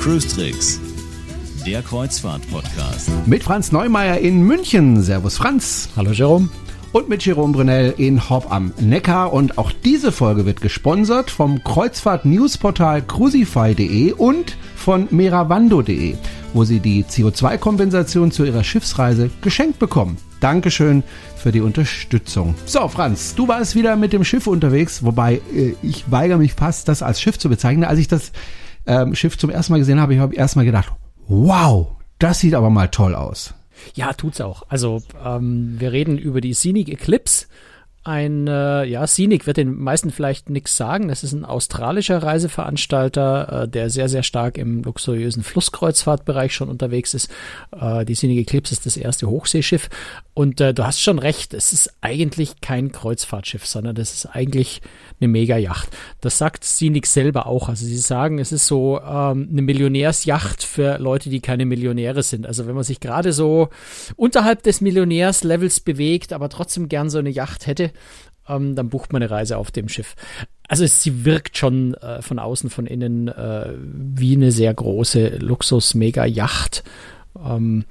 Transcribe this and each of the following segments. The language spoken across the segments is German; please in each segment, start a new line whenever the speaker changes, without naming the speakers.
Cruise Tricks, der Kreuzfahrt-Podcast.
Mit Franz Neumeier in München. Servus Franz.
Hallo Jerome.
Und mit Jerome Brunel in Hopp am Neckar. Und auch diese Folge wird gesponsert vom Kreuzfahrt-Newsportal crucify.de und von meravando.de, wo Sie die CO2-Kompensation zu Ihrer Schiffsreise geschenkt bekommen. Dankeschön für die Unterstützung. So, Franz, du warst wieder mit dem Schiff unterwegs, wobei äh, ich weigere mich fast, das als Schiff zu bezeichnen. Als ich das ähm, Schiff zum ersten Mal gesehen habe, ich habe erstmal gedacht, wow, das sieht aber mal toll aus.
Ja, tut's auch. Also ähm, wir reden über die Scenic Eclipse. Ein, äh, ja, Scenic wird den meisten vielleicht nichts sagen. Das ist ein australischer Reiseveranstalter, äh, der sehr, sehr stark im luxuriösen Flusskreuzfahrtbereich schon unterwegs ist. Äh, die Scenic Eclipse ist das erste Hochseeschiff. Und äh, du hast schon recht, es ist eigentlich kein Kreuzfahrtschiff, sondern das ist eigentlich eine Mega-Yacht. Das sagt Scenic selber auch. Also sie sagen, es ist so ähm, eine Millionärsjacht für Leute, die keine Millionäre sind. Also wenn man sich gerade so unterhalb des Millionärslevels bewegt, aber trotzdem gern so eine Yacht hätte, ähm, dann bucht man eine Reise auf dem Schiff. Also es, sie wirkt schon äh, von außen, von innen äh, wie eine sehr große Luxus-Mega-Yacht. Ähm,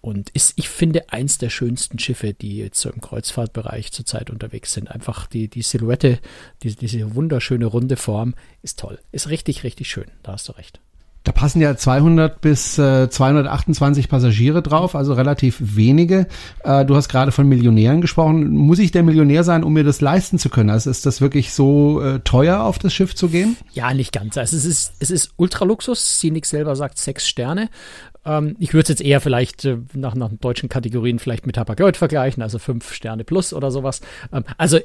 und ist, ich finde, eins der schönsten Schiffe, die jetzt so im Kreuzfahrtbereich zurzeit unterwegs sind. Einfach die, die Silhouette, die, diese wunderschöne runde Form ist toll. Ist richtig, richtig schön. Da hast du recht.
Da passen ja 200 bis äh, 228 Passagiere drauf, also relativ wenige. Äh, du hast gerade von Millionären gesprochen. Muss ich der Millionär sein, um mir das leisten zu können? Also ist das wirklich so äh, teuer, auf das Schiff zu gehen?
Ja, nicht ganz. Also es ist, es ist Ultraluxus. Scenic selber sagt sechs Sterne. Ähm, ich würde es jetzt eher vielleicht äh, nach, nach deutschen Kategorien vielleicht mit Hapag-Lloyd vergleichen, also fünf Sterne plus oder sowas. Ähm, also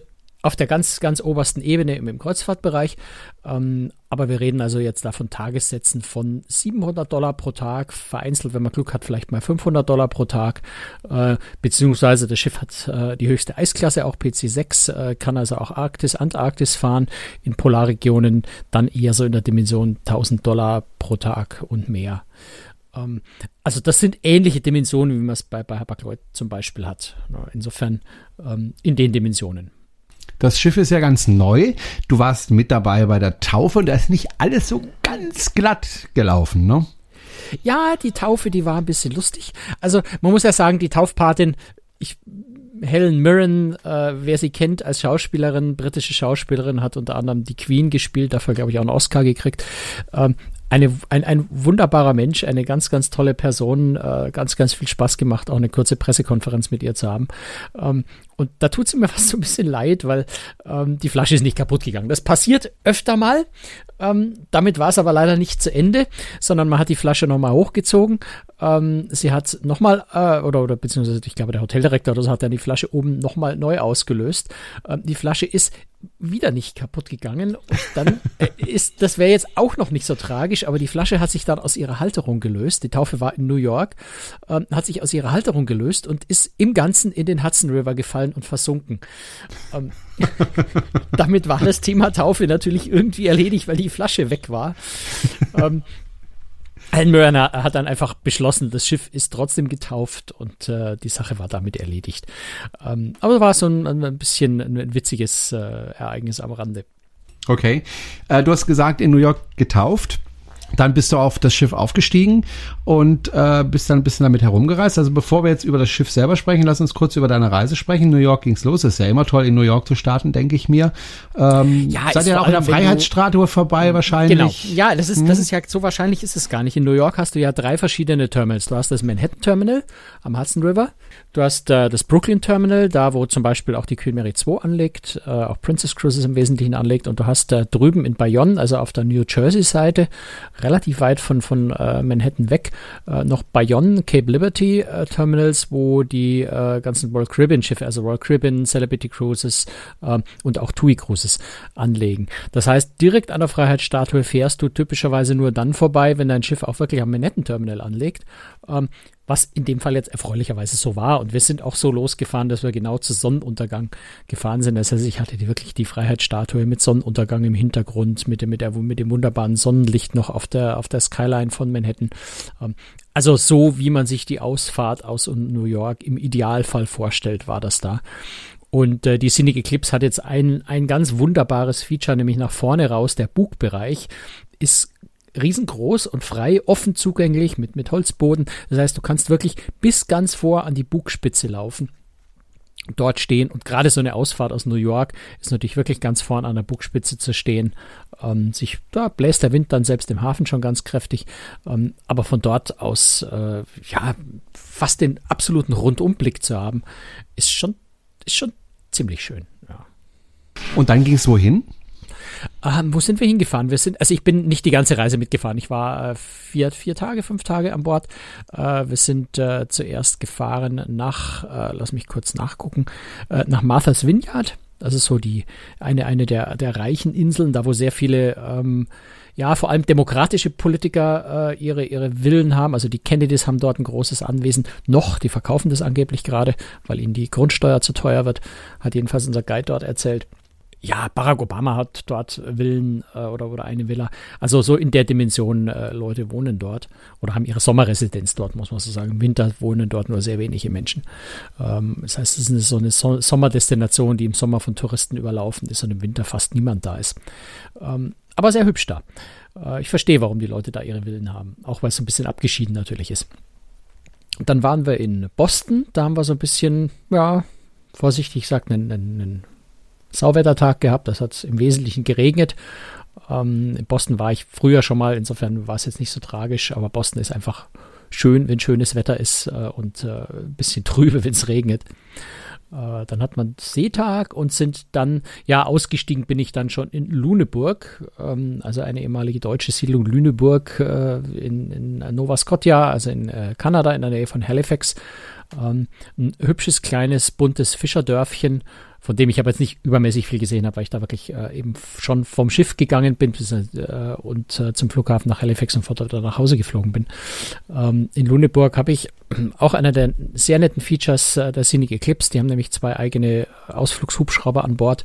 auf der ganz, ganz obersten Ebene im, Kreuzfahrtbereich. Ähm, aber wir reden also jetzt da von Tagessätzen von 700 Dollar pro Tag, vereinzelt, wenn man Glück hat, vielleicht mal 500 Dollar pro Tag, äh, beziehungsweise das Schiff hat äh, die höchste Eisklasse, auch PC6, äh, kann also auch Arktis, Antarktis fahren, in Polarregionen dann eher so in der Dimension 1000 Dollar pro Tag und mehr. Ähm, also das sind ähnliche Dimensionen, wie man es bei, bei Hapag-Lloyd zum Beispiel hat. Insofern ähm, in den Dimensionen.
Das Schiff ist ja ganz neu. Du warst mit dabei bei der Taufe und da ist nicht alles so ganz glatt gelaufen, ne?
Ja, die Taufe, die war ein bisschen lustig. Also man muss ja sagen, die Taufpatin, ich Helen Mirren, äh, wer sie kennt als Schauspielerin, britische Schauspielerin, hat unter anderem die Queen gespielt, dafür glaube ich auch einen Oscar gekriegt. Ähm, eine, ein, ein wunderbarer Mensch, eine ganz, ganz tolle Person, äh, ganz, ganz viel Spaß gemacht, auch eine kurze Pressekonferenz mit ihr zu haben. Ähm, und da tut sie mir fast so ein bisschen leid, weil ähm, die Flasche ist nicht kaputt gegangen. Das passiert öfter mal. Ähm, damit war es aber leider nicht zu Ende, sondern man hat die Flasche nochmal hochgezogen. Ähm, sie hat nochmal, äh, oder, oder beziehungsweise ich glaube der Hoteldirektor oder so hat dann die Flasche oben nochmal neu ausgelöst. Ähm, die Flasche ist wieder nicht kaputt gegangen. Und dann äh, ist, das wäre jetzt auch noch nicht so tragisch, aber die Flasche hat sich dann aus ihrer Halterung gelöst. Die Taufe war in New York, ähm, hat sich aus ihrer Halterung gelöst und ist im Ganzen in den Hudson River gefallen und versunken. Ähm, damit war das Thema Taufe natürlich irgendwie erledigt, weil die Flasche weg war. ähm, Alan Murner hat dann einfach beschlossen, das Schiff ist trotzdem getauft und äh, die Sache war damit erledigt. Ähm, aber war so ein, ein bisschen ein witziges äh, Ereignis am Rande.
Okay. Äh, du hast gesagt, in New York getauft. Dann bist du auf das Schiff aufgestiegen und äh, bist dann ein bisschen damit herumgereist. Also bevor wir jetzt über das Schiff selber sprechen, lass uns kurz über deine Reise sprechen. New York ging's los. Ist ja immer toll, in New York zu starten, denke ich mir. Ähm, ja, seid ihr auch in der Freiheitsstatue vorbei wahrscheinlich? Genau.
Ja, das ist, hm. das ist ja so wahrscheinlich ist es gar nicht. In New York hast du ja drei verschiedene Terminals. Du hast das Manhattan Terminal am Hudson River. Du hast äh, das Brooklyn Terminal, da wo zum Beispiel auch die Queen Mary 2 anlegt, äh, auch Princess Cruises im Wesentlichen anlegt. Und du hast äh, drüben in Bayonne, also auf der New Jersey Seite, relativ weit von, von äh, Manhattan weg, äh, noch Bayonne, Cape Liberty äh, Terminals, wo die äh, ganzen Royal Caribbean Schiffe, also Royal Caribbean, Celebrity Cruises äh, und auch TUI Cruises anlegen. Das heißt, direkt an der Freiheitsstatue fährst du typischerweise nur dann vorbei, wenn dein Schiff auch wirklich am Manhattan Terminal anlegt. Ähm, was in dem Fall jetzt erfreulicherweise so war. Und wir sind auch so losgefahren, dass wir genau zu Sonnenuntergang gefahren sind. Das heißt, ich hatte wirklich die Freiheitsstatue mit Sonnenuntergang im Hintergrund, mit dem, mit, der, mit dem wunderbaren Sonnenlicht noch auf der, auf der Skyline von Manhattan. Ähm, Also so, wie man sich die Ausfahrt aus New York im Idealfall vorstellt, war das da. Und äh, die Cynic Eclipse hat jetzt ein, ein ganz wunderbares Feature, nämlich nach vorne raus. Der Bugbereich ist riesengroß und frei, offen zugänglich mit, mit Holzboden. Das heißt, du kannst wirklich bis ganz vor an die Bugspitze laufen dort stehen. Und gerade so eine Ausfahrt aus New York ist natürlich wirklich ganz vorn an der Bugspitze zu stehen. Ähm, sich, da bläst der Wind dann selbst im Hafen schon ganz kräftig. Ähm, aber von dort aus, äh, ja, fast den absoluten Rundumblick zu haben, ist schon, ist schon ziemlich schön. Ja.
Und dann ging es wohin?
Ähm, wo sind wir hingefahren? Wir sind, also ich bin nicht die ganze Reise mitgefahren. Ich war äh, vier, vier Tage, fünf Tage an Bord. Äh, wir sind äh, zuerst gefahren nach, äh, lass mich kurz nachgucken, äh, nach Martha's Vineyard. Das ist so die eine, eine der, der reichen Inseln, da wo sehr viele ähm, ja, vor allem demokratische Politiker äh, ihre, ihre Villen haben. Also die Kennedys haben dort ein großes Anwesen. Noch, die verkaufen das angeblich gerade, weil ihnen die Grundsteuer zu teuer wird, hat jedenfalls unser Guide dort erzählt ja, Barack Obama hat dort Villen äh, oder, oder eine Villa. Also so in der Dimension äh, Leute wohnen dort oder haben ihre Sommerresidenz dort, muss man so sagen. Im Winter wohnen dort nur sehr wenige Menschen. Ähm, das heißt, es ist so eine so Sommerdestination, die im Sommer von Touristen überlaufen ist und im Winter fast niemand da ist. Ähm, aber sehr hübsch da. Äh, ich verstehe, warum die Leute da ihre Villen haben. Auch weil es so ein bisschen abgeschieden natürlich ist. dann waren wir in Boston. Da haben wir so ein bisschen, ja, vorsichtig gesagt, einen, einen Sauwettertag gehabt. Das hat im Wesentlichen geregnet. Ähm, in Boston war ich früher schon mal, insofern war es jetzt nicht so tragisch, aber Boston ist einfach schön, wenn schönes Wetter ist äh, und äh, ein bisschen trübe, wenn es regnet. Äh, dann hat man Seetag und sind dann, ja, ausgestiegen bin ich dann schon in Lüneburg, ähm, also eine ehemalige deutsche Siedlung Lüneburg äh, in, in, Nova Scotia, also in äh, Kanada in der Nähe von Halifax. Ähm, ein hübsches, kleines, buntes Fischerdörfchen von dem ich aber jetzt nicht übermäßig viel gesehen habe, weil ich da wirklich äh, eben schon vom Schiff gegangen bin bis, äh, und äh, zum Flughafen nach Halifax und von dort nach Hause geflogen bin. Ähm, in Luneburg habe ich auch einer der sehr netten Features äh, der Scenic Eclipse. Die haben nämlich zwei eigene Ausflugshubschrauber an Bord.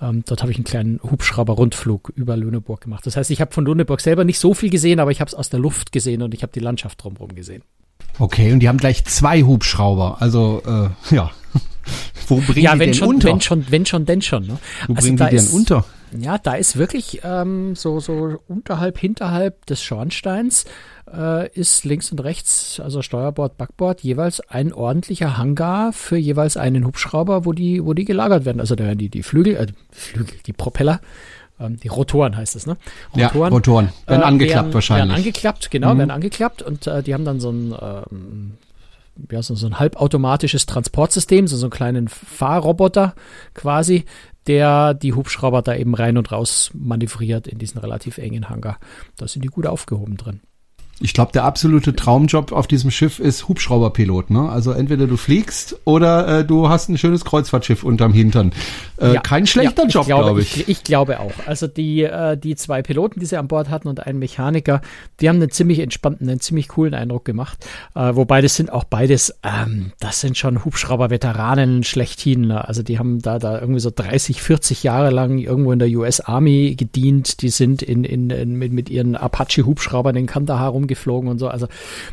Ähm, dort habe ich einen kleinen Hubschrauber-Rundflug über Lüneburg gemacht. Das heißt, ich habe von Lüneburg selber nicht so viel gesehen, aber ich habe es aus der Luft gesehen und ich habe die Landschaft drumherum gesehen.
Okay, und die haben gleich zwei Hubschrauber. Also, äh, ja. Wo bringen
ja,
die
wenn
denn
schon,
unter?
wenn schon, wenn schon, denn schon. Ne?
Wo also bringen die denn
ist,
unter?
Ja, da ist wirklich ähm, so, so unterhalb, hinterhalb des Schornsteins äh, ist links und rechts, also Steuerbord, Backbord, jeweils ein ordentlicher Hangar für jeweils einen Hubschrauber, wo die, wo die gelagert werden. Also da werden die, die Flügel, äh, Flügel, die Propeller ähm, die Rotoren heißt es, ne?
Rotoren, ja, Rotoren. Werden äh, angeklappt
werden,
wahrscheinlich.
Werden angeklappt, genau, mhm. werden angeklappt und äh, die haben dann so ein ähm, ja, so, so ein halbautomatisches Transportsystem, so, so einen kleinen Fahrroboter quasi, der die Hubschrauber da eben rein und raus manövriert in diesen relativ engen Hangar. Da sind die gut aufgehoben drin.
Ich glaube, der absolute Traumjob auf diesem Schiff ist Hubschrauberpilot. Ne? Also entweder du fliegst oder äh, du hast ein schönes Kreuzfahrtschiff unterm Hintern. Äh, ja, kein schlechter ja, Job, glaube glaub ich.
ich. Ich glaube auch. Also die, äh, die zwei Piloten, die sie an Bord hatten und einen Mechaniker, die haben einen ziemlich entspannten, einen ziemlich coolen Eindruck gemacht. Äh, wobei das sind auch beides, ähm, das sind schon Hubschrauber-Veteranen schlechthin. Ne? Also die haben da, da irgendwie so 30, 40 Jahre lang irgendwo in der US Army gedient. Die sind in, in, in mit, mit ihren Apache-Hubschraubern in Kandahar rum geflogen und so. Also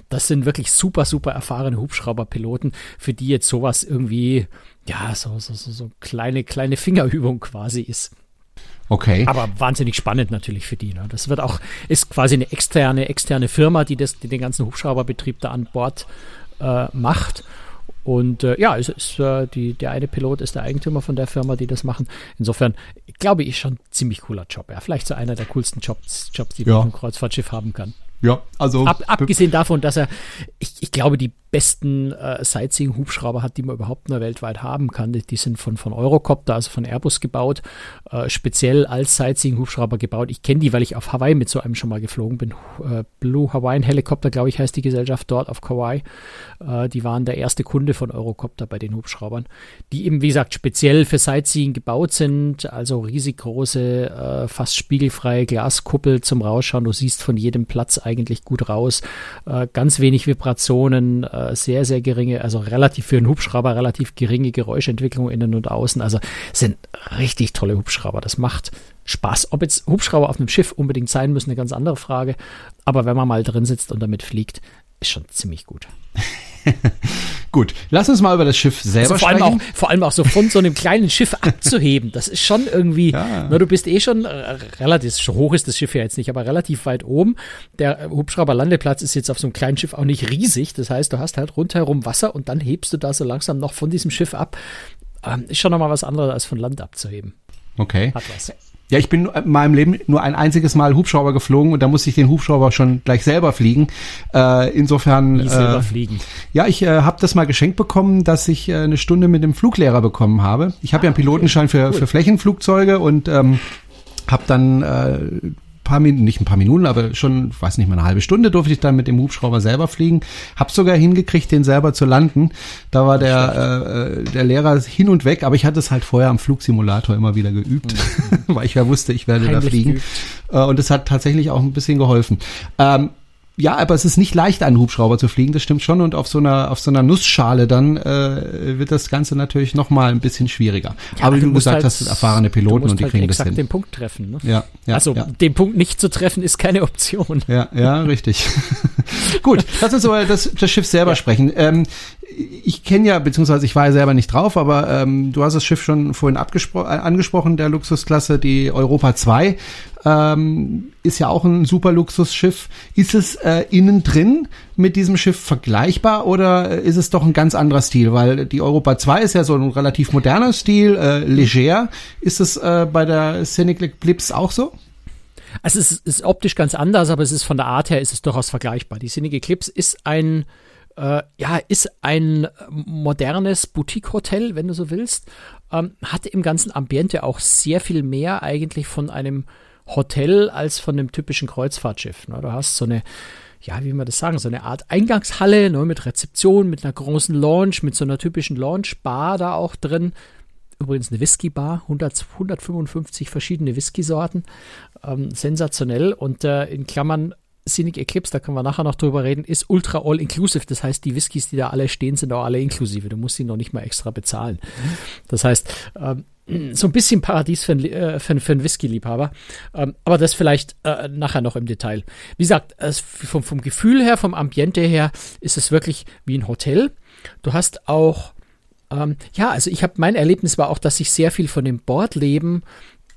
das sind wirklich super, super erfahrene Hubschrauberpiloten, für die jetzt sowas irgendwie, ja, so, so, so, so kleine, kleine Fingerübung quasi ist.
Okay.
Aber wahnsinnig spannend natürlich für die. Ne? Das wird auch, ist quasi eine externe, externe Firma, die das, die den ganzen Hubschrauberbetrieb da an Bord äh, macht. Und äh, ja, es ist, äh, die, der eine Pilot ist der Eigentümer von der Firma, die das machen. Insofern glaube ich schon ziemlich cooler Job. Ja, vielleicht so einer der coolsten Jobs, Jobs die ja. man auf einem Kreuzfahrtschiff haben kann.
Ja, also.
Ab, abgesehen davon, dass er, ich, ich glaube, die besten äh, Sightseeing-Hubschrauber hat, die man überhaupt nur weltweit haben kann. Die, die sind von, von Eurocopter, also von Airbus gebaut, äh, speziell als Sightseeing-Hubschrauber gebaut. Ich kenne die, weil ich auf Hawaii mit so einem schon mal geflogen bin. Äh, Blue Hawaiian Helicopter, glaube ich, heißt die Gesellschaft dort auf Kauai. Äh, die waren der erste Kunde von Eurocopter bei den Hubschraubern, die eben, wie gesagt, speziell für Sightseeing gebaut sind. Also riesig große, äh, fast spiegelfreie Glaskuppel zum Rausschauen. Du siehst von jedem Platz eigentlich gut raus. Äh, ganz wenig Vibrationen, äh, sehr, sehr geringe, also relativ für einen Hubschrauber relativ geringe Geräuschentwicklung innen und außen. Also sind richtig tolle Hubschrauber. Das macht Spaß. Ob jetzt Hubschrauber auf einem Schiff unbedingt sein müssen, eine ganz andere Frage. Aber wenn man mal drin sitzt und damit fliegt, ist schon ziemlich gut.
Gut, lass uns mal über das Schiff selber
also vor allem
sprechen.
Auch, vor allem auch so von so einem kleinen Schiff abzuheben, das ist schon irgendwie,
Ja.
na, du bist eh schon äh, relativ, so hoch ist das Schiff ja jetzt nicht, aber relativ weit oben. Der Hubschrauberlandeplatz ist jetzt auf so einem kleinen Schiff auch nicht riesig, das heißt, du hast halt rundherum Wasser und dann hebst du da so langsam noch von diesem Schiff ab. Ähm, ist schon nochmal was anderes, als von Land abzuheben.
Okay.
Hat was.
Ja, ich bin in meinem Leben nur ein einziges Mal Hubschrauber geflogen und da musste ich den Hubschrauber schon gleich selber fliegen. Äh, insofern.
Nie selber
Äh,
fliegen.
ja, ich äh, habe das mal geschenkt bekommen, dass ich äh, eine Stunde mit dem Fluglehrer bekommen habe. Ich habe ja einen Pilotenschein für, für Flächenflugzeuge und ähm, habe dann äh, paar Minuten, nicht ein paar Minuten, aber schon, weiß nicht mal eine halbe Stunde durfte ich dann mit dem Hubschrauber selber fliegen. Hab sogar hingekriegt, den selber zu landen. Da war der, äh, der Lehrer hin und weg, aber ich hatte es halt vorher am Flugsimulator immer wieder geübt, weil ich ja wusste, ich werde da
Heimlich
fliegen.
geübt.
Äh, und es hat tatsächlich auch ein bisschen geholfen. Ähm, ja, aber es ist nicht leicht, einen Hubschrauber zu fliegen, das stimmt schon. Und auf so einer, auf so einer Nussschale dann äh, wird das Ganze natürlich noch mal ein bisschen schwieriger. aber wie du
musst
gesagt
halt-
hast, erfahrene
du
Piloten und die
halt
kriegen das hin.
den Punkt treffen. Ne?
Ja, ja,
also
ja.
den Punkt nicht zu treffen ist keine Option.
Ja, ja, richtig. Gut, lass uns über das, das Schiff selber sprechen. Ähm, ich kenne ja, beziehungsweise ich war ja selber nicht drauf, aber ähm, du hast das Schiff schon vorhin äh, angesprochen, der Luxusklasse, die Europa 2. Ähm, ist ja auch ein super Luxusschiff. Ist es äh, innen drin mit diesem Schiff vergleichbar oder äh, ist es doch ein ganz anderer Stil? Weil die Europa 2 ist ja so ein relativ moderner Stil, äh, leger. Ist es äh, bei der Scenic Blips auch so?
Also es ist, optisch ganz anders, aber es ist von der Art her ist es durchaus vergleichbar. Die Scenic Eclipse ist ein äh, ja ist ein modernes Boutique-Hotel, wenn du so willst. Ähm, hatte im ganzen Ambiente auch sehr viel mehr eigentlich von einem Hotel als von einem typischen Kreuzfahrtschiff. Ne? Du hast so eine ja, wie man das sagen, so eine Art Eingangshalle ne, mit Rezeption, mit einer großen Lounge, mit so einer typischen Lounge-Bar da auch drin. Übrigens eine Whisky-Bar, 100, 155 verschiedene Whisky-Sorten. Ähm, sensationell. Und äh, in Klammern Scenic Eclipse, da können wir nachher noch drüber reden, ist ultra all-inclusive. Das heißt, die Whiskys, die da alle stehen, sind auch alle inklusive. Du musst sie noch nicht mal extra bezahlen. Das heißt, ähm, so ein bisschen Paradies für, einen, äh, für, für einen Whisky-Liebhaber. Ähm, aber das vielleicht äh, nachher noch im Detail. Wie gesagt, es, vom, vom Gefühl her, vom Ambiente her, ist es wirklich wie ein Hotel. Du hast auch ähm, ja, also ich habe mein Erlebnis war auch, dass sich sehr viel von dem Bordleben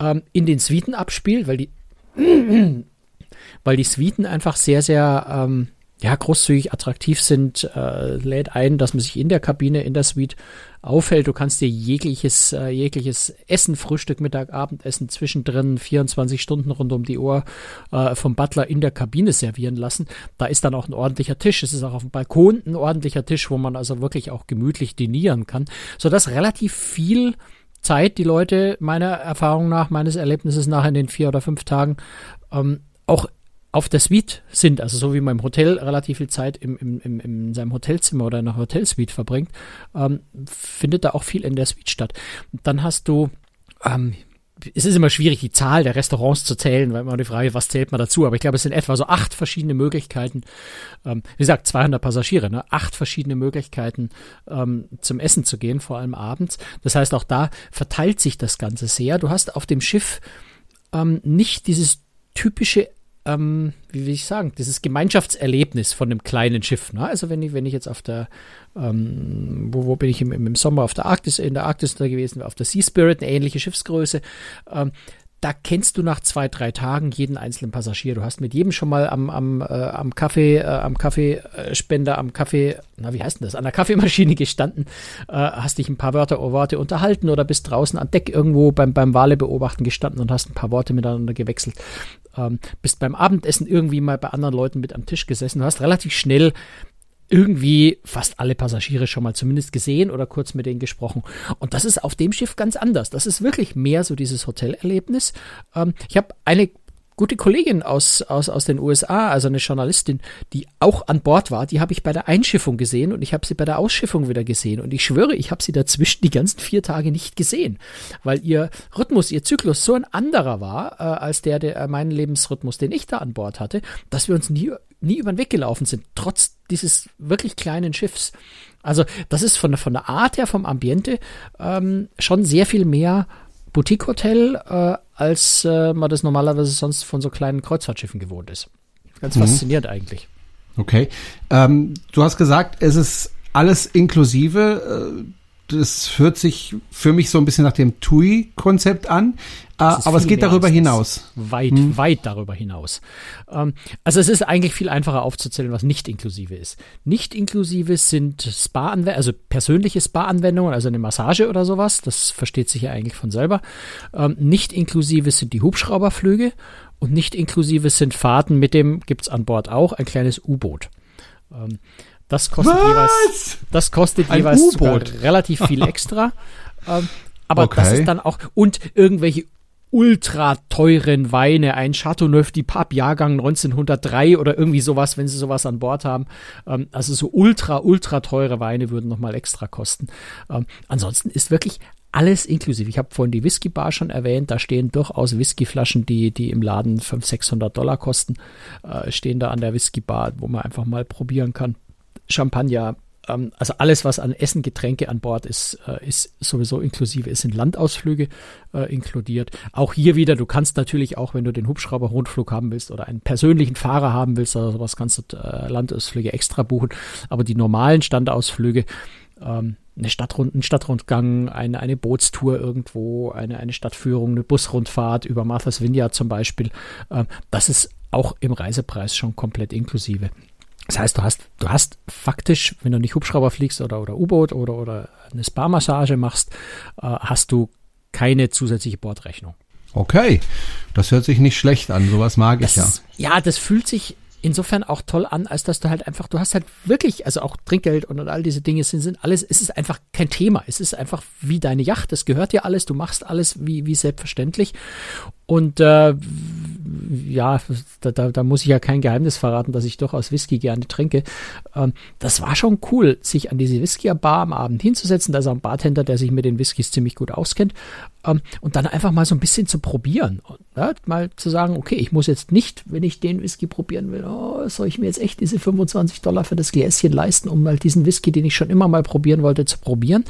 ähm, in den Suiten abspielt, weil die weil die Suiten einfach sehr, sehr ähm, ja, großzügig attraktiv sind, äh, lädt ein, dass man sich in der Kabine, in der Suite aufhält. Du kannst dir jegliches, äh, jegliches Essen, Frühstück, Mittag, Abendessen zwischendrin 24 Stunden rund um die Uhr äh, vom Butler in der Kabine servieren lassen. Da ist dann auch ein ordentlicher Tisch. Es ist auch auf dem Balkon ein ordentlicher Tisch, wo man also wirklich auch gemütlich dinieren kann, sodass relativ viel Zeit die Leute meiner Erfahrung nach, meines Erlebnisses nach in den vier oder fünf Tagen ähm, auch auf der Suite sind, also so wie man im Hotel relativ viel Zeit im, im, im, in seinem Hotelzimmer oder in einer Hotelsuite verbringt, ähm, findet da auch viel in der Suite statt. Und dann hast du, ähm, es ist immer schwierig, die Zahl der Restaurants zu zählen, weil immer die Frage, was zählt man dazu? Aber ich glaube, es sind etwa so acht verschiedene Möglichkeiten. Ähm, wie gesagt, 200 Passagiere, ne? acht verschiedene Möglichkeiten ähm, zum Essen zu gehen, vor allem abends. Das heißt, auch da verteilt sich das Ganze sehr. Du hast auf dem Schiff ähm, nicht dieses typische ähm, wie will ich sagen, dieses Gemeinschaftserlebnis von einem kleinen Schiff. Ne? Also wenn ich, wenn ich jetzt auf der, ähm, wo, wo bin ich im, im Sommer auf der Arktis, in der Arktis da gewesen, auf der Sea Spirit, eine ähnliche Schiffsgröße, ähm, da kennst du nach zwei, drei Tagen jeden einzelnen Passagier. Du hast mit jedem schon mal am, am, äh, am Kaffee, äh, am Kaffeespender, am Kaffee, na, wie heißt denn das, an der Kaffeemaschine gestanden, äh, hast dich ein paar Wörter, Worte unterhalten oder bist draußen an Deck irgendwo beim, beim Wale beobachten gestanden und hast ein paar Worte miteinander gewechselt. Ähm, bist beim Abendessen irgendwie mal bei anderen Leuten mit am Tisch gesessen. Du hast relativ schnell irgendwie fast alle Passagiere schon mal zumindest gesehen oder kurz mit denen gesprochen. Und das ist auf dem Schiff ganz anders. Das ist wirklich mehr so dieses Hotelerlebnis. Ähm, ich habe eine gute Kollegin aus, aus, aus den USA, also eine Journalistin, die auch an Bord war, die habe ich bei der Einschiffung gesehen und ich habe sie bei der Ausschiffung wieder gesehen. Und ich schwöre, ich habe sie dazwischen die ganzen vier Tage nicht gesehen, weil ihr Rhythmus, ihr Zyklus so ein anderer war äh, als der, der äh, meinen Lebensrhythmus, den ich da an Bord hatte, dass wir uns nie, nie über den Weg gelaufen sind, trotz dieses wirklich kleinen Schiffs. Also das ist von, der- von der Art her, vom Ambiente ähm, schon sehr viel mehr Boutique-Hotel, äh, als äh, man das normalerweise sonst von so kleinen Kreuzfahrtschiffen gewohnt ist. Ganz faszinierend eigentlich.
Okay. Ähm, du hast gesagt, es ist alles inklusive. Das hört sich für mich so ein bisschen nach dem TUI-Konzept an, äh, aber es geht darüber hinaus.
Weit, hm. weit darüber hinaus. Ähm, also es ist eigentlich viel einfacher aufzuzählen, was nicht inklusive ist. Nicht inklusive sind Spa-Anwendungen, also persönliche Spa-Anwendungen, also eine Massage oder sowas, das versteht sich ja eigentlich von selber. Ähm, nicht inklusive sind die Hubschrauberflüge und nicht inklusive sind Fahrten mit dem, gibt's an Bord auch, ein kleines U-Boot. Ähm, das kostet Was? jeweils, das kostet Ein jeweils relativ viel extra. ähm, aber okay. das ist dann auch, und irgendwelche ultra teuren Weine, ein Chateauneuf du Pape Jahrgang 1903 oder irgendwie sowas, wenn sie sowas an Bord haben. Ähm, also so ultra, ultra teure Weine würden nochmal extra kosten. Ähm, ansonsten ist wirklich alles inklusive. Ich habe vorhin die Whisky-Bar schon erwähnt, da stehen durchaus Whiskyflaschen, die, die im Laden 500, 600 Dollar kosten, äh, stehen da an der Whisky-Bar, wo man einfach mal probieren kann. Champagner, ähm, also alles, was an Essen, Getränke an Bord ist, äh, ist sowieso inklusive. Es sind Landausflüge äh, inkludiert. Auch hier wieder, du kannst natürlich auch, wenn du den Hubschrauber-Rundflug haben willst oder einen persönlichen Fahrer haben willst oder sowas, kannst du äh, Landausflüge extra buchen. Aber die normalen Standausflüge, ähm, eine Stadtrund, ein Stadtrundgang, eine, eine Bootstour irgendwo, eine, eine Stadtführung, eine Busrundfahrt über Martha's Vineyard zum Beispiel, äh, das ist auch im Reisepreis schon komplett inklusive. Das heißt, du hast, du hast faktisch, wenn du nicht Hubschrauber fliegst oder, oder U-Boot oder, oder eine Spa-Massage machst, äh, hast du keine zusätzliche Bordrechnung.
Okay, das hört sich nicht schlecht an. Sowas mag
das,
ich
ja. Ja, das fühlt sich insofern auch toll an, als dass du halt einfach, du hast halt wirklich, also auch Trinkgeld und, und all diese Dinge sind, sind alles, es ist einfach kein Thema. Es ist einfach wie deine Yacht. Es gehört dir alles. Du machst alles wie, wie selbstverständlich. Und äh, ja, da, da, da muss ich ja kein Geheimnis verraten, dass ich durchaus Whisky gerne trinke. Ähm, das war schon cool, sich an diese Whisky-Bar am Abend hinzusetzen. Da ist auch ein Bartender, der sich mit den Whiskys ziemlich gut auskennt. Ähm, und dann einfach mal so ein bisschen zu probieren. Ja, mal zu sagen, okay, ich muss jetzt nicht, wenn ich den Whisky probieren will, oh, soll ich mir jetzt echt diese 25 Dollar für das Gläschen leisten, um mal diesen Whisky, den ich schon immer mal probieren wollte, zu probieren.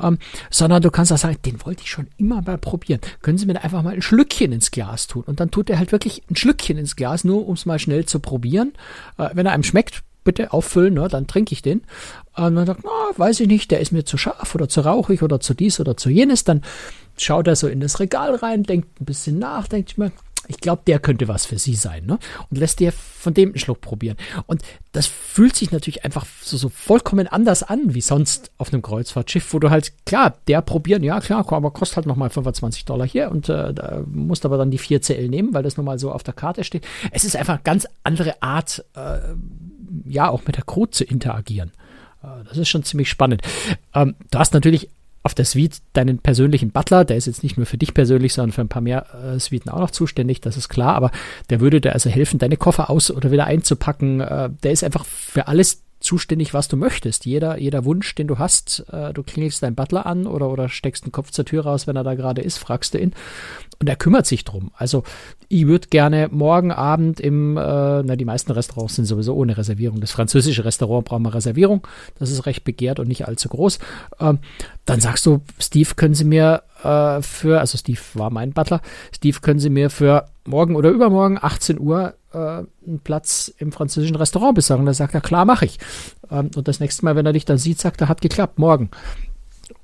Ähm, sondern du kannst auch sagen, den wollte ich schon immer mal probieren. Können Sie mir einfach mal ein Schlückchen ins Glas tun. Und dann tut er halt wirklich ein Schlückchen ins Glas, nur um es mal schnell zu probieren. Äh, wenn er einem schmeckt, bitte auffüllen, ne, dann trinke ich den. Und man sagt, oh, weiß ich nicht, der ist mir zu scharf oder zu rauchig oder zu dies oder zu jenes. Dann schaut er so in das Regal rein, denkt ein bisschen nach, denkt mir, ich glaube, der könnte was für sie sein, ne? Und lässt dir von dem einen Schluck probieren. Und das fühlt sich natürlich einfach so, so vollkommen anders an, wie sonst auf einem Kreuzfahrtschiff, wo du halt, klar, der probieren, ja klar, aber kostet halt nochmal 25 Dollar hier und äh, da musst aber dann die 4 CL nehmen, weil das nun mal so auf der Karte steht. Es ist einfach eine ganz andere Art, äh, ja, auch mit der Crew zu interagieren. Äh, das ist schon ziemlich spannend. Ähm, du hast natürlich auf der Suite deinen persönlichen Butler, der ist jetzt nicht nur für dich persönlich, sondern für ein paar mehr äh, Suiten auch noch zuständig, das ist klar, aber der würde dir also helfen, deine Koffer aus oder wieder einzupacken. Äh, der ist einfach für alles zuständig, was du möchtest. Jeder, jeder Wunsch, den du hast, äh, du klingelst deinen Butler an oder, oder steckst den Kopf zur Tür raus, wenn er da gerade ist, fragst du ihn und er kümmert sich drum. Also ich würde gerne morgen Abend im, äh, na die meisten Restaurants sind sowieso ohne Reservierung. Das französische Restaurant braucht mal Reservierung, das ist recht begehrt und nicht allzu groß. Ähm, dann sagst du, Steve, können Sie mir äh, für, also Steve war mein Butler, Steve, können Sie mir für morgen oder übermorgen 18 Uhr äh, einen Platz im französischen Restaurant besorgen. Da sagt er, klar, mache ich. Ähm, und das nächste Mal, wenn er dich dann sieht, sagt er, hat geklappt, morgen.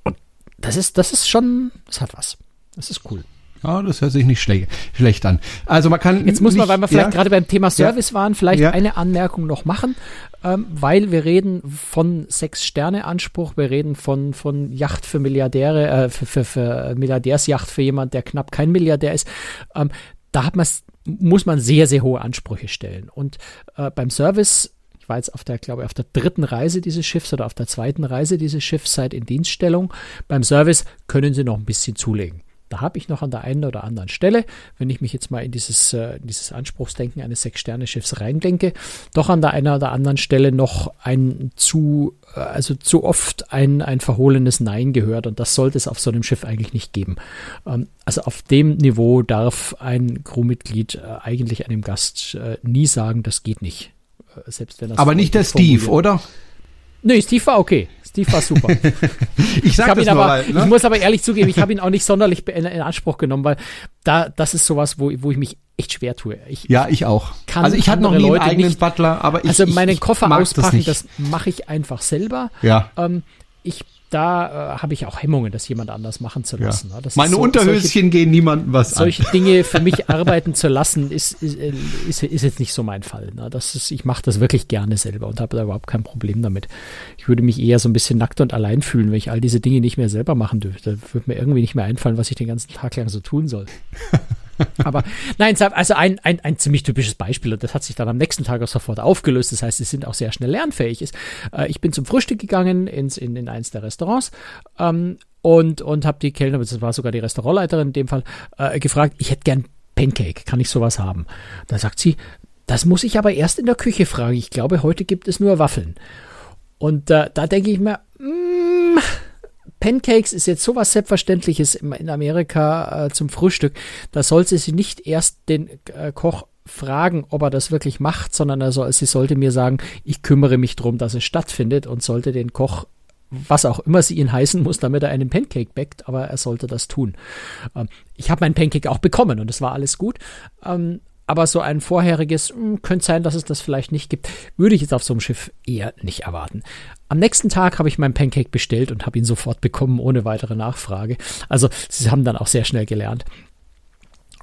Und das ist, das ist schon, das hat was. Das ist cool.
Ja, das hört sich nicht schle schlecht an. Also man kann.
Jetzt muss man, weil wir vielleicht ja, gerade beim Thema Service ja, waren, vielleicht ja. eine Anmerkung noch machen, ähm, weil wir reden von Sechs-Sterne-Anspruch, wir reden von, von Yacht für Milliardäre, äh, für, für, für Milliardärsjacht für jemand, der knapp kein Milliardär ist. Ähm, da hat man muss man sehr, sehr hohe Ansprüche stellen. Und äh, beim Service ich war jetzt auf der, glaube ich, auf der dritten Reise dieses Schiffs oder auf der zweiten Reise dieses Schiffs seit in Dienststellung. Beim Service können Sie noch ein bisschen zulegen. Da habe ich noch an der einen oder anderen Stelle, wenn ich mich jetzt mal in dieses, äh, in dieses Anspruchsdenken eines Sechs-Sterne-Schiffs reindenke, doch an der einen oder anderen Stelle noch ein zu, äh, also zu oft ein, ein verhohlenes Nein gehört und das sollte es auf so einem Schiff eigentlich nicht geben. Ähm, also auf dem Niveau darf ein Crewmitglied äh, eigentlich einem Gast nie sagen, das geht nicht.
Selbst wenn das Aber nicht der Steve, oder?
Nee, Steve war okay. Steve war super.
ich sag
ich
das
ihn aber,
weil, ne?
ich muss aber ehrlich zugeben, ich habe ihn auch nicht sonderlich in, in Anspruch genommen, weil da, das ist sowas, wo, wo ich mich echt schwer tue. Ich,
Ja, ich auch.
Kann
also ich hatte noch nie einen
Leute
eigenen
nicht-
Butler, aber ich
also meinen
ich
Koffer auspacken,
nicht.
das, mache ich einfach selber.
ja.
Ähm, ich, da äh, habe ich auch Hemmungen, das jemand anders machen zu
Ja.
lassen. ne? Das ist
Meine
so-
Unterhöschen gehen niemandem was
solche Dinge für mich arbeiten zu lassen, ist, ist, ist, ist jetzt nicht so mein Fall. Ne? Das ist, ich mache das wirklich gerne selber und habe da überhaupt kein Problem damit. Ich würde mich eher so ein bisschen nackt und allein fühlen, wenn ich all diese Dinge nicht mehr selber machen dürfte. Da würde mir irgendwie nicht mehr einfallen, was ich den ganzen Tag lang so tun soll. Aber nein, also ein, ein, ein ziemlich typisches Beispiel und das hat sich dann am nächsten Tag auch sofort aufgelöst. Das heißt, sie sind auch sehr schnell lernfähig. Äh, ich bin zum Frühstück gegangen ins, in, in eins der Restaurants ähm, und, und habe die Kellner, das war sogar die Restaurantleiterin in dem Fall, äh, gefragt, ich hätte gern Pancake, kann ich sowas haben? Da sagt sie, das muss ich aber erst in der Küche fragen. Ich glaube, heute gibt es nur Waffeln. Und äh, da denke ich mir, mm, Pancakes ist jetzt sowas Selbstverständliches in Amerika äh, zum Frühstück. Da sollte sie nicht erst den äh, Koch fragen, ob er das wirklich macht, sondern er soll, sie sollte mir sagen, ich kümmere mich drum, dass es stattfindet und sollte den Koch was auch immer sie ihn heißen muss, damit er einen Pancake backt, aber er sollte das tun. Ähm, ich habe meinen Pancake auch bekommen und es war alles gut. Ähm, aber so ein vorheriges, mh, könnte sein, dass es das vielleicht nicht gibt, würde ich jetzt auf so einem Schiff eher nicht erwarten. Am nächsten Tag habe ich meinen Pancake bestellt und habe ihn sofort bekommen, ohne weitere Nachfrage. Also sie haben dann auch sehr schnell gelernt.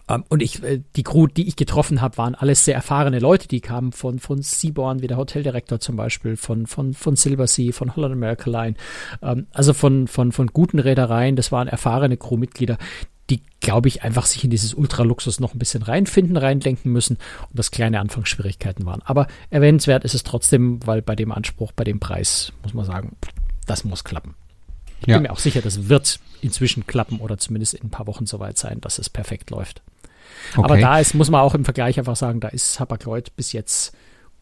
Ähm, und ich, äh, die Crew, die ich getroffen habe, waren alles sehr erfahrene Leute. Die kamen von, von Seaborn, wie der Hoteldirektor zum Beispiel, von, von, von Silversea, von Holland America Line. Ähm, also von, von, von guten Reedereien. Das waren erfahrene Crewmitglieder, die, glaube ich, einfach sich in dieses Ultraluxus noch ein bisschen reinfinden, reindenken müssen und das kleine Anfangsschwierigkeiten waren. Aber erwähnenswert ist es trotzdem, weil bei dem Anspruch, bei dem Preis, muss man sagen, das muss klappen. Ich
Ja.
bin mir auch sicher, das wird inzwischen klappen oder zumindest in ein paar Wochen soweit sein, dass es perfekt läuft. Aber
Okay.
da ist, muss man auch im Vergleich einfach sagen, da ist Hapag-Lloyd bis jetzt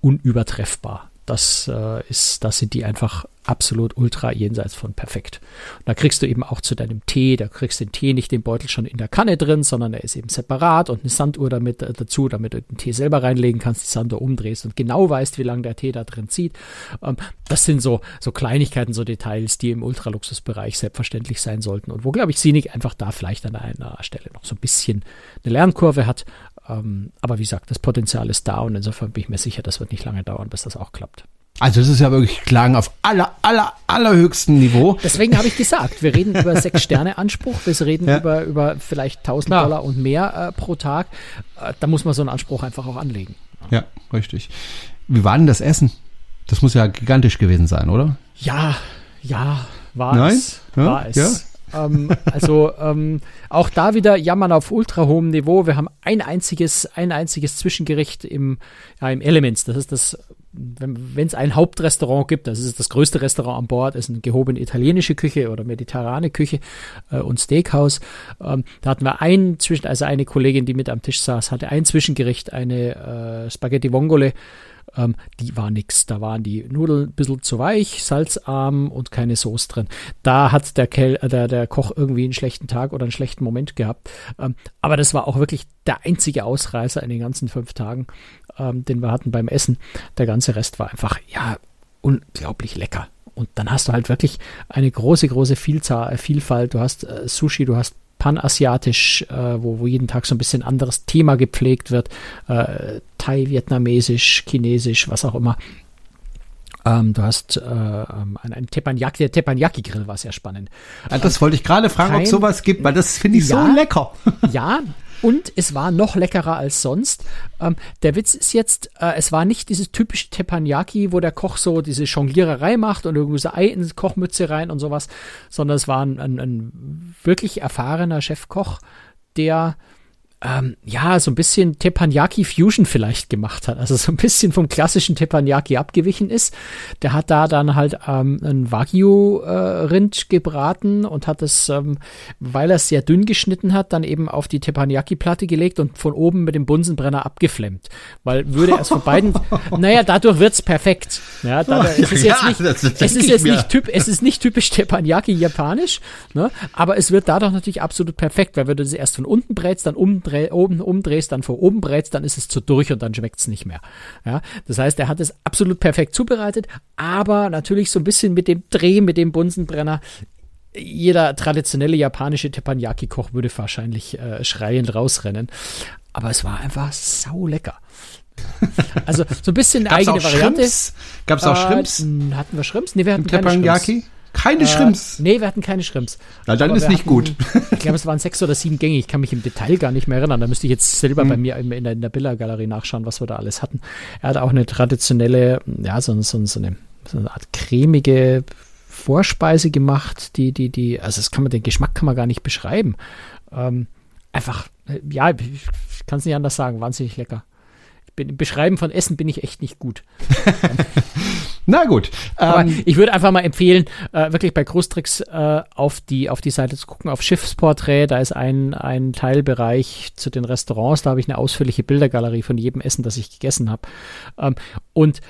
unübertreffbar. Das äh, ist, da sind die einfach absolut ultra jenseits von perfekt. Und da kriegst du eben auch zu deinem Tee, da kriegst du den Tee nicht den Beutel schon in der Kanne drin, sondern er ist eben separat und eine Sanduhr damit äh, dazu, damit du den Tee selber reinlegen kannst, die Sanduhr umdrehst und genau weißt, wie lange der Tee da drin zieht. Ähm, das sind so, so Kleinigkeiten, so Details, die im Ultraluxusbereich selbstverständlich sein sollten und wo, glaube ich, Sinig einfach da vielleicht an einer Stelle noch so ein bisschen eine Lernkurve hat. Ähm, aber wie gesagt, das Potenzial ist da und insofern bin ich mir sicher, das wird nicht lange dauern, bis das auch klappt.
Also es ist ja wirklich Klagen auf aller, aller, allerhöchstem Niveau.
Deswegen habe ich gesagt, wir reden über sechs Sterne Anspruch, wir reden
Ja.
über, über vielleicht 1000
Klar.
Dollar und mehr äh, pro Tag. Äh, da muss man so einen Anspruch einfach auch anlegen.
Ja, richtig. Wie war denn das Essen? Das muss ja gigantisch gewesen sein, oder?
Ja, ja, war
Nein?
es.
Ja?
War es. Ähm, also ähm, auch da wieder jammern auf ultra hohem Niveau. Wir haben ein einziges, ein einziges Zwischengericht im, ja, im Elements. Das ist das, wenn es ein Hauptrestaurant gibt, das ist das größte Restaurant an Bord, ist eine gehobene italienische Küche oder mediterrane Küche äh, und Steakhouse. Ähm, da hatten wir ein zwischen, also eine Kollegin, die mit am Tisch saß, hatte ein Zwischengericht, eine äh, Spaghetti Vongole. Ähm, die war nix. Da waren die Nudeln ein bisschen zu weich, salzarm und keine Soße drin. Da hat der, Kel äh, der, der Koch irgendwie einen schlechten Tag oder einen schlechten Moment gehabt. Ähm, aber das war auch wirklich der einzige Ausreißer in den ganzen fünf Tagen, ähm, den wir hatten beim Essen. Der ganze Rest war einfach, ja, unglaublich lecker. Und dann hast du halt wirklich eine große, große Vielzahl, äh, Vielfalt. Du hast äh, Sushi, du hast panasiatisch, äh, wo, wo jeden Tag so ein bisschen anderes Thema gepflegt wird. Äh, Thai, Vietnamesisch, Chinesisch, was auch immer. Ähm, du hast äh, ähm, ein, ein Teppanyaki, der Teppanyaki-Grill war sehr spannend.
Das wollte ich gerade fragen, ob
kein-
es sowas gibt, weil das finde ich
Ja.
so lecker.
Ja, und es war noch leckerer als sonst. Ähm, der Witz ist jetzt, äh, es war nicht dieses typische Teppanyaki, wo der Koch so diese Jongliererei macht und irgendwie so Ei in die Kochmütze rein und sowas, sondern es war ein, ein, ein wirklich erfahrener Chefkoch, der ähm, ja, so ein bisschen Teppanyaki Fusion vielleicht gemacht hat. Also so ein bisschen vom klassischen Teppanyaki abgewichen ist. Der hat da dann halt ähm, ein Wagyu-Rind gebraten und hat es, ähm, weil er es sehr dünn geschnitten hat, dann eben auf die Teppanyaki-Platte gelegt und von oben mit dem Bunsenbrenner abgeflemmt. Weil würde er es von beiden, naja, dadurch wird's perfekt. Ja, da, es ist
Ja,
jetzt nicht, es ist jetzt nicht typ, es ist nicht typisch Teppanyaki japanisch, ne? aber es wird dadurch natürlich absolut perfekt, weil wenn du das erst von unten brätst, dann umdrehst oben umdrehst, dann vor oben brätst, dann ist es zu durch und dann schmeckt's nicht mehr. Ja, das heißt, er hat es absolut perfekt zubereitet, aber natürlich so ein bisschen mit dem Dreh, mit dem Bunsenbrenner. Jeder traditionelle japanische Teppanyaki-Koch würde wahrscheinlich äh, schreiend rausrennen. Aber es war einfach sau lecker. Also so ein bisschen eine
Gab's
eigene Variante.
Gab's auch Shrimps?
Äh, hatten wir Shrimps? Nee, wir hatten
Im
keine Shrimps.
Keine
Äh,
Shrimps.
nee, wir hatten keine Shrimps.
Na, dann
Aber
ist nicht
hatten,
gut.
Ich glaube, es waren sechs oder sieben Gänge. Ich kann mich im Detail gar nicht mehr erinnern. Da müsste ich jetzt selber
Hm.
bei mir in, der, in der Billa-Galerie nachschauen, was wir da alles hatten. Er hat auch eine traditionelle, ja, so, so, so, eine, so eine Art cremige Vorspeise gemacht, die, die, die, also das kann man, den Geschmack kann man gar nicht beschreiben. Ähm, einfach, äh, ja, ich kann es nicht anders sagen, wahnsinnig lecker. Bin, Beschreiben von Essen bin ich echt nicht gut.
Na gut.
Aber
Ähm,
ich würde einfach mal empfehlen, äh, wirklich bei Großtricks äh, auf, die, auf die Seite zu gucken, auf Schiffsporträt. Da ist ein, ein Teilbereich zu den Restaurants. Da habe ich eine ausführliche Bildergalerie von jedem Essen, das ich gegessen habe. Ähm, und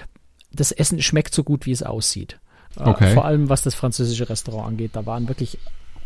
das Essen schmeckt so gut, wie es aussieht. Äh,
Okay.
Vor allem, was das französische Restaurant angeht. Da waren wirklich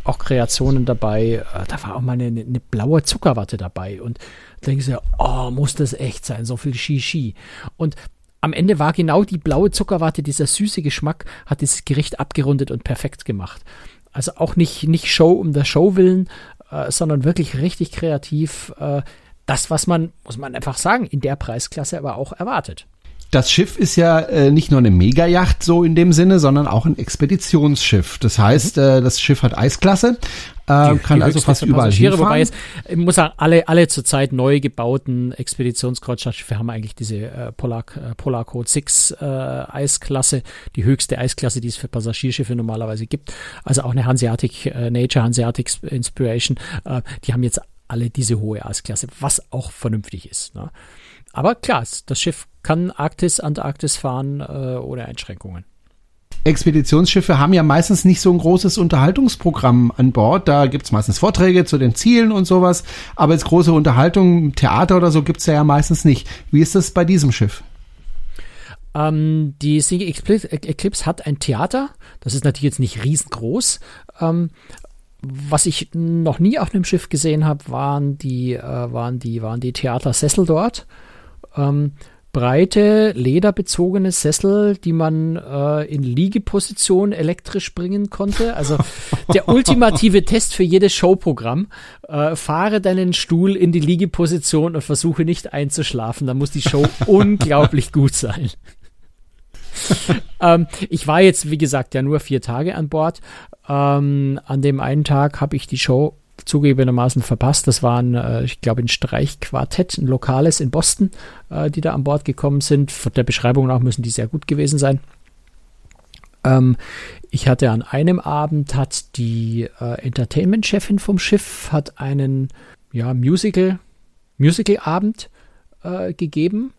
auch Kreationen dabei. Äh, Da war auch mal eine, eine blaue Zuckerwatte dabei. Und da denkst du ja, oh, muss das echt sein? So viel Shishi. Und am Ende war genau die blaue Zuckerwatte, dieser süße Geschmack, hat dieses Gericht abgerundet und perfekt gemacht. Also auch nicht, nicht Show um der Show willen, äh, sondern wirklich richtig kreativ. Äh, das, was man, muss man einfach sagen, in der Preisklasse aber auch erwartet.
Das Schiff ist ja äh, nicht nur eine Megayacht so in dem Sinne, sondern auch ein Expeditionsschiff. Das heißt, äh, das Schiff hat Eisklasse, äh, kann
Die
also fast überall
Passagiere,
hinfahren.
Wobei jetzt, ich muss sagen, alle, alle zurzeit neu gebauten Expeditionskreuzfahrtschiffe haben eigentlich diese äh, Polar, äh, Polar Code 6 äh, Eisklasse, die höchste Eisklasse, die es für Passagierschiffe normalerweise gibt. Also auch eine Hanseatic äh, Nature, Hanseatic Inspiration, äh, die haben jetzt alle diese hohe Eisklasse, was auch vernünftig ist. Ne? Aber klar, es- das Schiff kann Arktis, Antarktis fahren äh, ohne Einschränkungen.
Expeditionsschiffe haben ja meistens nicht so ein großes Unterhaltungsprogramm an Bord. Da gibt's meistens Vorträge zu den Zielen und sowas. Aber jetzt große Unterhaltung, Theater oder so gibt's ja, ja meistens nicht. Wie ist das bei diesem Schiff?
Ähm, die Single Eclipse, Eclipse hat ein Theater. Das ist natürlich jetzt nicht riesengroß. Ähm, was ich noch nie auf einem Schiff gesehen habe, waren die, äh, waren die, waren die Theatersessel dort. Ähm, breite, lederbezogene Sessel, die man äh, in Liegeposition elektrisch bringen konnte. Also der ultimative Test für jedes Showprogramm. Äh, fahre deinen Stuhl in die Liegeposition und versuche nicht einzuschlafen. Dann muss die Show unglaublich gut sein. ähm, ich war jetzt, wie gesagt, ja nur vier Tage an Bord. Ähm, an dem einen Tag habe ich die Show zugegebenermaßen verpasst. Das waren, äh, ich glaube, ein Streichquartett, ein lokales in Boston, äh, die da an Bord gekommen sind. Von der Beschreibung nach müssen die sehr gut gewesen sein. Ähm, ich hatte an einem Abend hat die äh, Entertainment-Chefin vom Schiff hat einen ja, Musical, Musical-Abend äh, gegeben.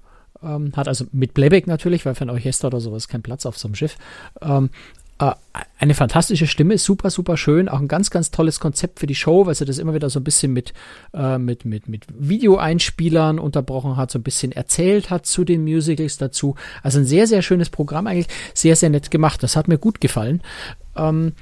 Ähm, hat also mit Playback natürlich, weil für ein Orchester oder sowas kein Platz auf so einem Schiff. Ähm, äh, eine fantastische Stimme, super, super schön. Auch ein ganz, ganz tolles Konzept für die Show, weil sie das immer wieder so ein bisschen mit, äh, mit, mit, mit Videoeinspielern unterbrochen hat, so ein bisschen erzählt hat zu den Musicals dazu. Also ein sehr, sehr schönes Programm eigentlich, sehr, sehr nett gemacht. Das hat mir gut gefallen. Ähm,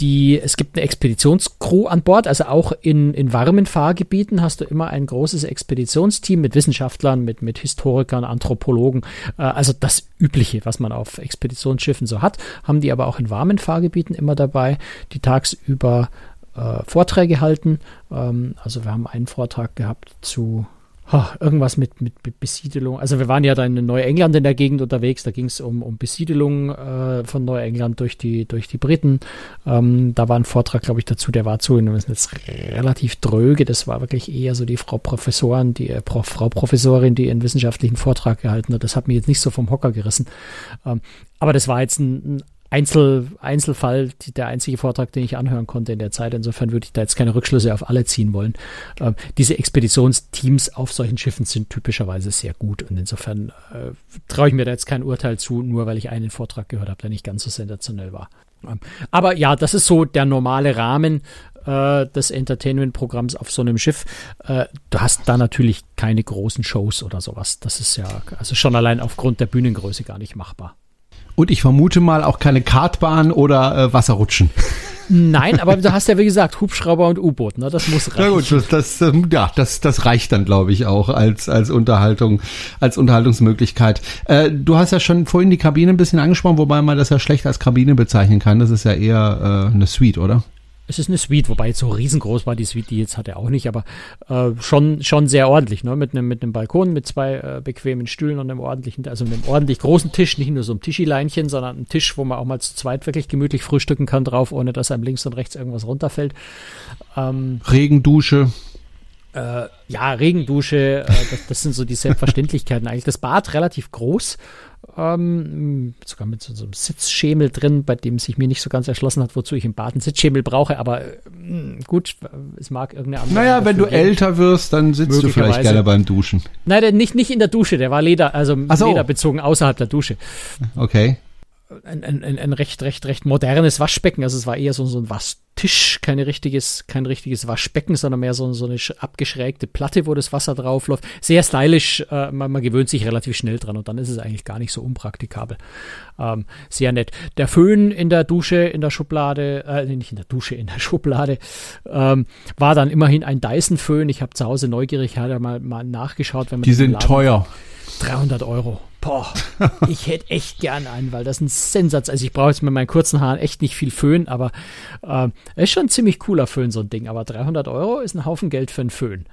die, es gibt eine Expeditionscrew an Bord, also auch in, in warmen Fahrgebieten hast du immer ein großes Expeditionsteam mit Wissenschaftlern, mit, mit Historikern, Anthropologen, äh, also das Übliche, was man auf Expeditionsschiffen so hat, haben die aber auch in warmen Fahrgebieten immer dabei, die tagsüber äh, Vorträge halten. Ähm, also wir haben einen Vortrag gehabt zu Ha, irgendwas mit, mit, Besiedelung. Also wir waren ja da in Neuengland in der Gegend unterwegs, da ging es um, um Besiedelung äh, von Neuengland durch die, durch die Briten. Ähm, da war ein Vortrag, glaube ich, dazu, der war zu, das ist jetzt relativ dröge, das war wirklich eher so die Frau Professorin, die äh, Prof, Frau Professorin, die einen wissenschaftlichen Vortrag gehalten hat. Das hat mich jetzt nicht so vom Hocker gerissen. Ähm, aber das war jetzt ein, ein Einzel, Einzelfall, die, der einzige Vortrag, den ich anhören konnte in der Zeit. Insofern würde ich da jetzt keine Rückschlüsse auf alle ziehen wollen. Ähm, diese Expeditionsteams auf solchen Schiffen sind typischerweise sehr gut und insofern äh, traue ich mir da jetzt kein Urteil zu, nur weil ich einen Vortrag gehört habe, der nicht ganz so sensationell war. Ähm, aber ja, das ist so der normale Rahmen äh, des Entertainment-Programms auf so einem Schiff. Äh, du hast da natürlich keine großen Shows oder sowas. Das ist ja also schon allein aufgrund der Bühnengröße gar nicht machbar.
Und ich vermute mal auch keine Kartbahn oder äh, Wasserrutschen.
Nein, aber du hast ja wie gesagt Hubschrauber und U-Boot, ne? Das muss reichen.
Na gut, das, das, ähm, ja, das, das reicht dann, glaube ich, auch als, als Unterhaltung, als Unterhaltungsmöglichkeit. Äh, du hast ja schon vorhin die Kabine ein bisschen angesprochen, wobei man das ja schlecht als Kabine bezeichnen kann. Das ist ja eher äh, eine Suite, oder?
Es ist eine Suite, wobei jetzt so riesengroß war die Suite, die jetzt hat er auch nicht, aber äh, schon schon sehr ordentlich, ne? Mit einem mit einem Balkon, mit zwei äh, bequemen Stühlen und einem ordentlichen, also einem ordentlich großen Tisch, nicht nur so ein Tischileinchen, sondern ein Tisch, wo man auch mal zu zweit wirklich gemütlich frühstücken kann drauf, ohne dass einem links und rechts irgendwas runterfällt.
Ähm, Regendusche.
Äh, ja, Regendusche, äh, das, das sind so die Selbstverständlichkeiten eigentlich. Das Bad relativ groß, ähm, sogar mit so, so, einem Sitzschemel drin, bei dem sich mir nicht so ganz erschlossen hat, wozu ich im Bad einen Sitzschemel brauche, aber äh, gut, es mag irgendeine andere.
Naja, wenn du geben. älter wirst, dann sitzt du vielleicht gerne beim Duschen.
Nein, nicht, nicht in der Dusche, der war Leder, also so. lederbezogen außerhalb der Dusche.
Okay
ein, ein, ein recht, recht, recht modernes Waschbecken. Also es war eher so, so ein Waschtisch, kein richtiges, kein richtiges Waschbecken, sondern mehr so, so eine abgeschrägte Platte, wo das Wasser drauf läuft. Sehr stylisch, äh, man, man gewöhnt sich relativ schnell dran und dann ist es eigentlich gar nicht so unpraktikabel. Ähm, sehr nett. Der Föhn in der Dusche, in der Schublade, äh, nicht in der Dusche, in der Schublade, ähm, war dann immerhin ein Dyson-Föhn. Ich habe zu Hause neugierig halt mal, mal nachgeschaut. Wenn man
Die sind teuer.
300 Euro. Boah, ich hätte echt gern einen, weil das ein Sensatz. Also ich brauche jetzt mit meinen kurzen Haaren echt nicht viel Föhn, aber äh, ist schon ein ziemlich cooler Föhn, so ein Ding. Aber 300 Euro ist ein Haufen Geld für einen Föhn.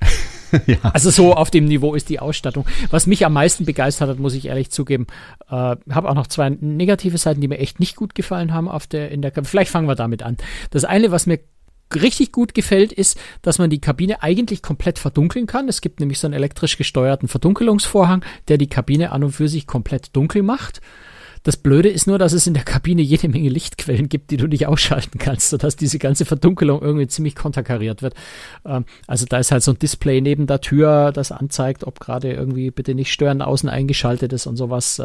ja. Also so auf dem Niveau ist die Ausstattung. Was mich am meisten begeistert hat, muss ich ehrlich zugeben, äh, habe auch noch zwei negative Seiten, die mir echt nicht gut gefallen haben auf der in der. Vielleicht fangen wir damit an. Das eine, was mir richtig gut gefällt, ist, dass man die Kabine eigentlich komplett verdunkeln kann. Es gibt nämlich so einen elektrisch gesteuerten Verdunkelungsvorhang, der die Kabine an und für sich komplett dunkel macht. Das Blöde ist nur, dass es in der Kabine jede Menge Lichtquellen gibt, die du nicht ausschalten kannst, sodass diese ganze Verdunkelung irgendwie ziemlich konterkariert wird. Ähm, also da ist halt so ein Display neben der Tür, das anzeigt, ob gerade irgendwie bitte nicht stören außen eingeschaltet ist und sowas.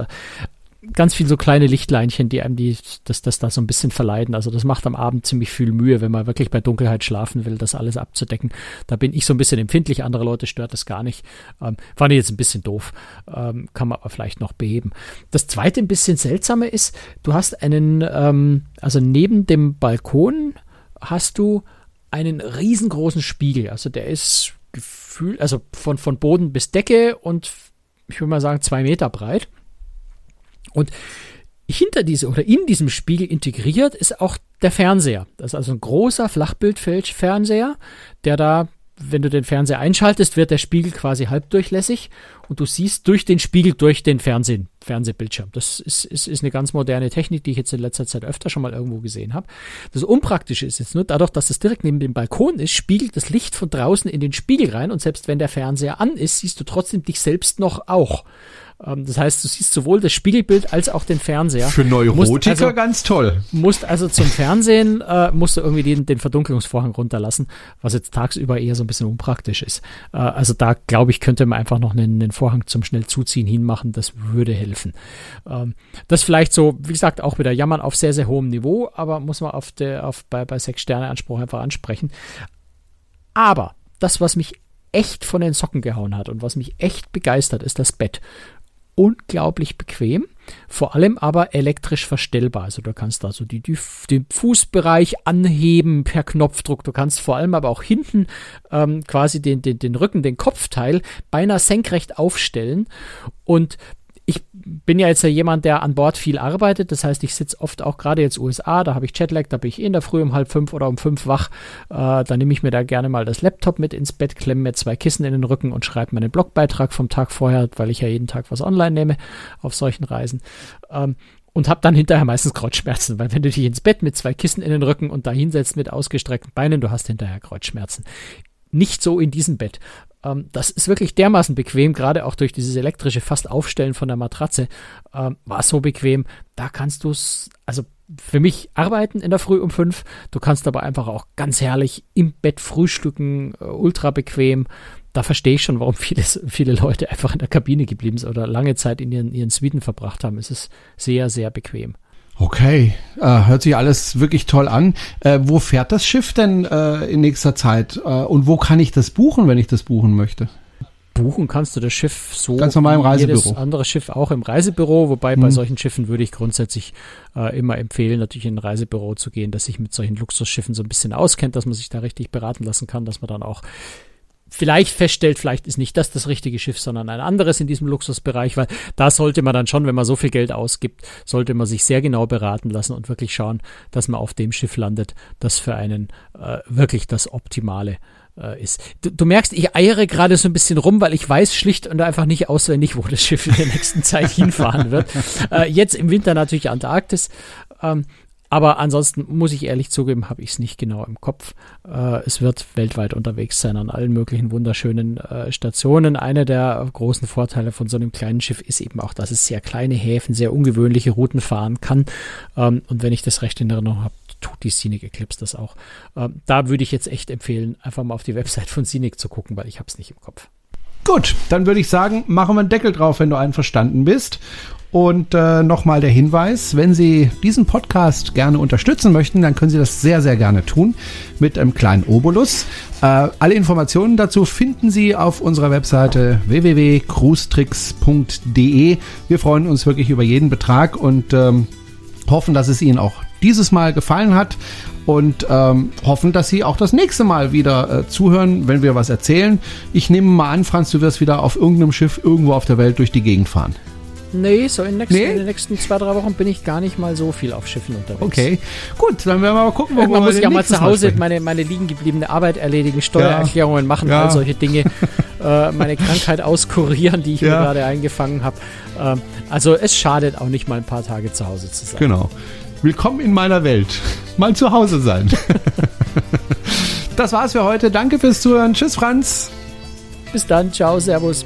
Ganz viel so kleine Lichtleinchen, die einem die, das, das da so ein bisschen verleiden. Also das macht am Abend ziemlich viel Mühe, wenn man wirklich bei Dunkelheit schlafen will, das alles abzudecken. Da bin ich so ein bisschen empfindlich, andere Leute stört das gar nicht. Ähm, fand ich jetzt ein bisschen doof, ähm, kann man aber vielleicht noch beheben. Das zweite ein bisschen seltsame ist, du hast einen, ähm, also neben dem Balkon hast du einen riesengroßen Spiegel. Also der ist gefühlt, also von, von Boden bis Decke und ich würde mal sagen zwei Meter breit. Und hinter diese oder in diesem Spiegel integriert ist auch der Fernseher. Das ist also ein großer Flachbildfernseher, der da, wenn du den Fernseher einschaltest, wird der Spiegel quasi halbdurchlässig und du siehst durch den Spiegel durch den Fernsehen, Fernsehbildschirm. Das ist, ist, ist eine ganz moderne Technik, die ich jetzt in letzter Zeit öfter schon mal irgendwo gesehen habe. Das Unpraktische ist jetzt nur, dadurch, dass es direkt neben dem Balkon ist, spiegelt das Licht von draußen in den Spiegel rein und selbst wenn der Fernseher an ist, siehst du trotzdem dich selbst noch auch. Ähm, das heißt, du siehst sowohl das Spiegelbild als auch den Fernseher.
Für Neurotiker also, ganz toll.
Musst also zum Fernsehen, äh, musst du irgendwie den, den Verdunkelungsvorhang runterlassen, was jetzt tagsüber eher so ein bisschen unpraktisch ist. Äh, also da, glaube ich, könnte man einfach noch einen, einen Vorhang zum schnell zuziehen hinmachen, das würde helfen. Ähm, das vielleicht so, wie gesagt, auch wieder jammern auf sehr, sehr hohem Niveau, aber muss man auf der, auf, bei, bei sechs Sterne Anspruch einfach ansprechen. Aber das, was mich echt von den Socken gehauen hat und was mich echt begeistert, ist das Bett unglaublich bequem, vor allem aber elektrisch verstellbar. Also du kannst also die, die, den Fußbereich anheben per Knopfdruck. Du kannst vor allem aber auch hinten ähm, quasi den, den, den Rücken, den Kopfteil beinahe senkrecht aufstellen und ich bin ja jetzt ja jemand, der an Bord viel arbeitet. Das heißt, ich sitze oft auch gerade jetzt USA, da habe ich Jetlag, da bin ich in der Früh um halb fünf oder um fünf wach. Äh, da nehme ich mir da gerne mal das Laptop mit ins Bett, klemme mir zwei Kissen in den Rücken und schreibe meinen Blogbeitrag vom Tag vorher, weil ich ja jeden Tag was online nehme auf solchen Reisen. Ähm, und habe dann hinterher meistens Kreuzschmerzen, weil wenn du dich ins Bett mit zwei Kissen in den Rücken und da hinsetzt mit ausgestreckten Beinen, du hast hinterher Kreuzschmerzen. Nicht so in diesem Bett. Ähm, das ist wirklich dermaßen bequem, gerade auch durch dieses elektrische fast Aufstellen von der Matratze. Ähm, war so bequem. Da kannst du es, also für mich arbeiten in der Früh um fünf. Du kannst aber einfach auch ganz herrlich im Bett frühstücken, äh, ultra bequem. Da verstehe ich schon, warum viele, viele Leute einfach in der Kabine geblieben sind oder lange Zeit in ihren, ihren Suiten verbracht haben. Es ist sehr, sehr bequem.
Okay, äh, hört sich alles wirklich toll an. Äh, wo fährt das Schiff denn äh, in nächster Zeit? Äh, und wo kann ich das buchen, wenn ich das buchen möchte?
buchen kannst du das Schiff so
Ganz normal im
wie jedes
Reisebüro.
andere Schiff auch im Reisebüro, wobei bei
Mhm.
solchen Schiffen würde ich grundsätzlich äh, immer empfehlen, natürlich in ein Reisebüro zu gehen, das sich mit solchen Luxusschiffen so ein bisschen auskennt, dass man sich da richtig beraten lassen kann, dass man dann auch vielleicht feststellt, vielleicht ist nicht das das richtige Schiff, sondern ein anderes in diesem Luxusbereich, weil da sollte man dann schon, wenn man so viel Geld ausgibt, sollte man sich sehr genau beraten lassen und wirklich schauen, dass man auf dem Schiff landet, das für einen äh, wirklich das Optimale äh, ist. Du, du merkst, ich eiere gerade so ein bisschen rum, weil ich weiß schlicht und einfach nicht auswendig, wo das Schiff in der nächsten Zeit hinfahren wird. Äh, jetzt im Winter natürlich Antarktis. Ähm, aber ansonsten muss ich ehrlich zugeben, habe ich es nicht genau im Kopf. Äh, es wird weltweit unterwegs sein an allen möglichen wunderschönen äh, Stationen. Einer der großen Vorteile von so einem kleinen Schiff ist eben auch, dass es sehr kleine Häfen, sehr ungewöhnliche Routen fahren kann. Ähm, und wenn ich das recht in Erinnerung habe, tut die Scenic Eclipse das auch. Ähm, da würde ich jetzt echt empfehlen, einfach mal auf die Website von Scenic zu gucken, weil ich habe es nicht im Kopf.
Gut, dann würde ich sagen, machen wir einen Deckel drauf, wenn du einverstanden bist. Und äh, nochmal der Hinweis, wenn Sie diesen Podcast gerne unterstützen möchten, dann können Sie das sehr, sehr gerne tun mit einem kleinen Obolus. Äh, alle Informationen dazu finden Sie auf unserer Webseite www.cruestricks.de. Wir freuen uns wirklich über jeden Betrag und ähm, hoffen, dass es Ihnen auch dieses Mal gefallen hat und ähm, hoffen, dass Sie auch das nächste Mal wieder äh, zuhören, wenn wir was erzählen. Ich nehme mal an, Franz, du wirst wieder auf irgendeinem Schiff irgendwo auf der Welt durch die Gegend fahren.
Nee, so in, den nächsten,
Nee?
in den nächsten zwei, drei Wochen bin ich gar nicht mal so viel auf Schiffen unterwegs.
Okay, gut, dann werden wir mal gucken, wo
Irgendwann
wir
muss ich ja mal zu Hause
sprechen.
meine, meine liegen gebliebene Arbeit erledigen, Steuererklärungen machen,
Ja.
all solche Dinge, äh, meine Krankheit auskurieren, die ich
Ja.
mir gerade eingefangen habe. Ähm, also es schadet auch nicht mal ein paar Tage zu Hause zu sein.
Genau. Willkommen in meiner Welt. Mal zu Hause sein. das war's für heute. Danke fürs Zuhören. Tschüss, Franz.
Bis dann, ciao, servus.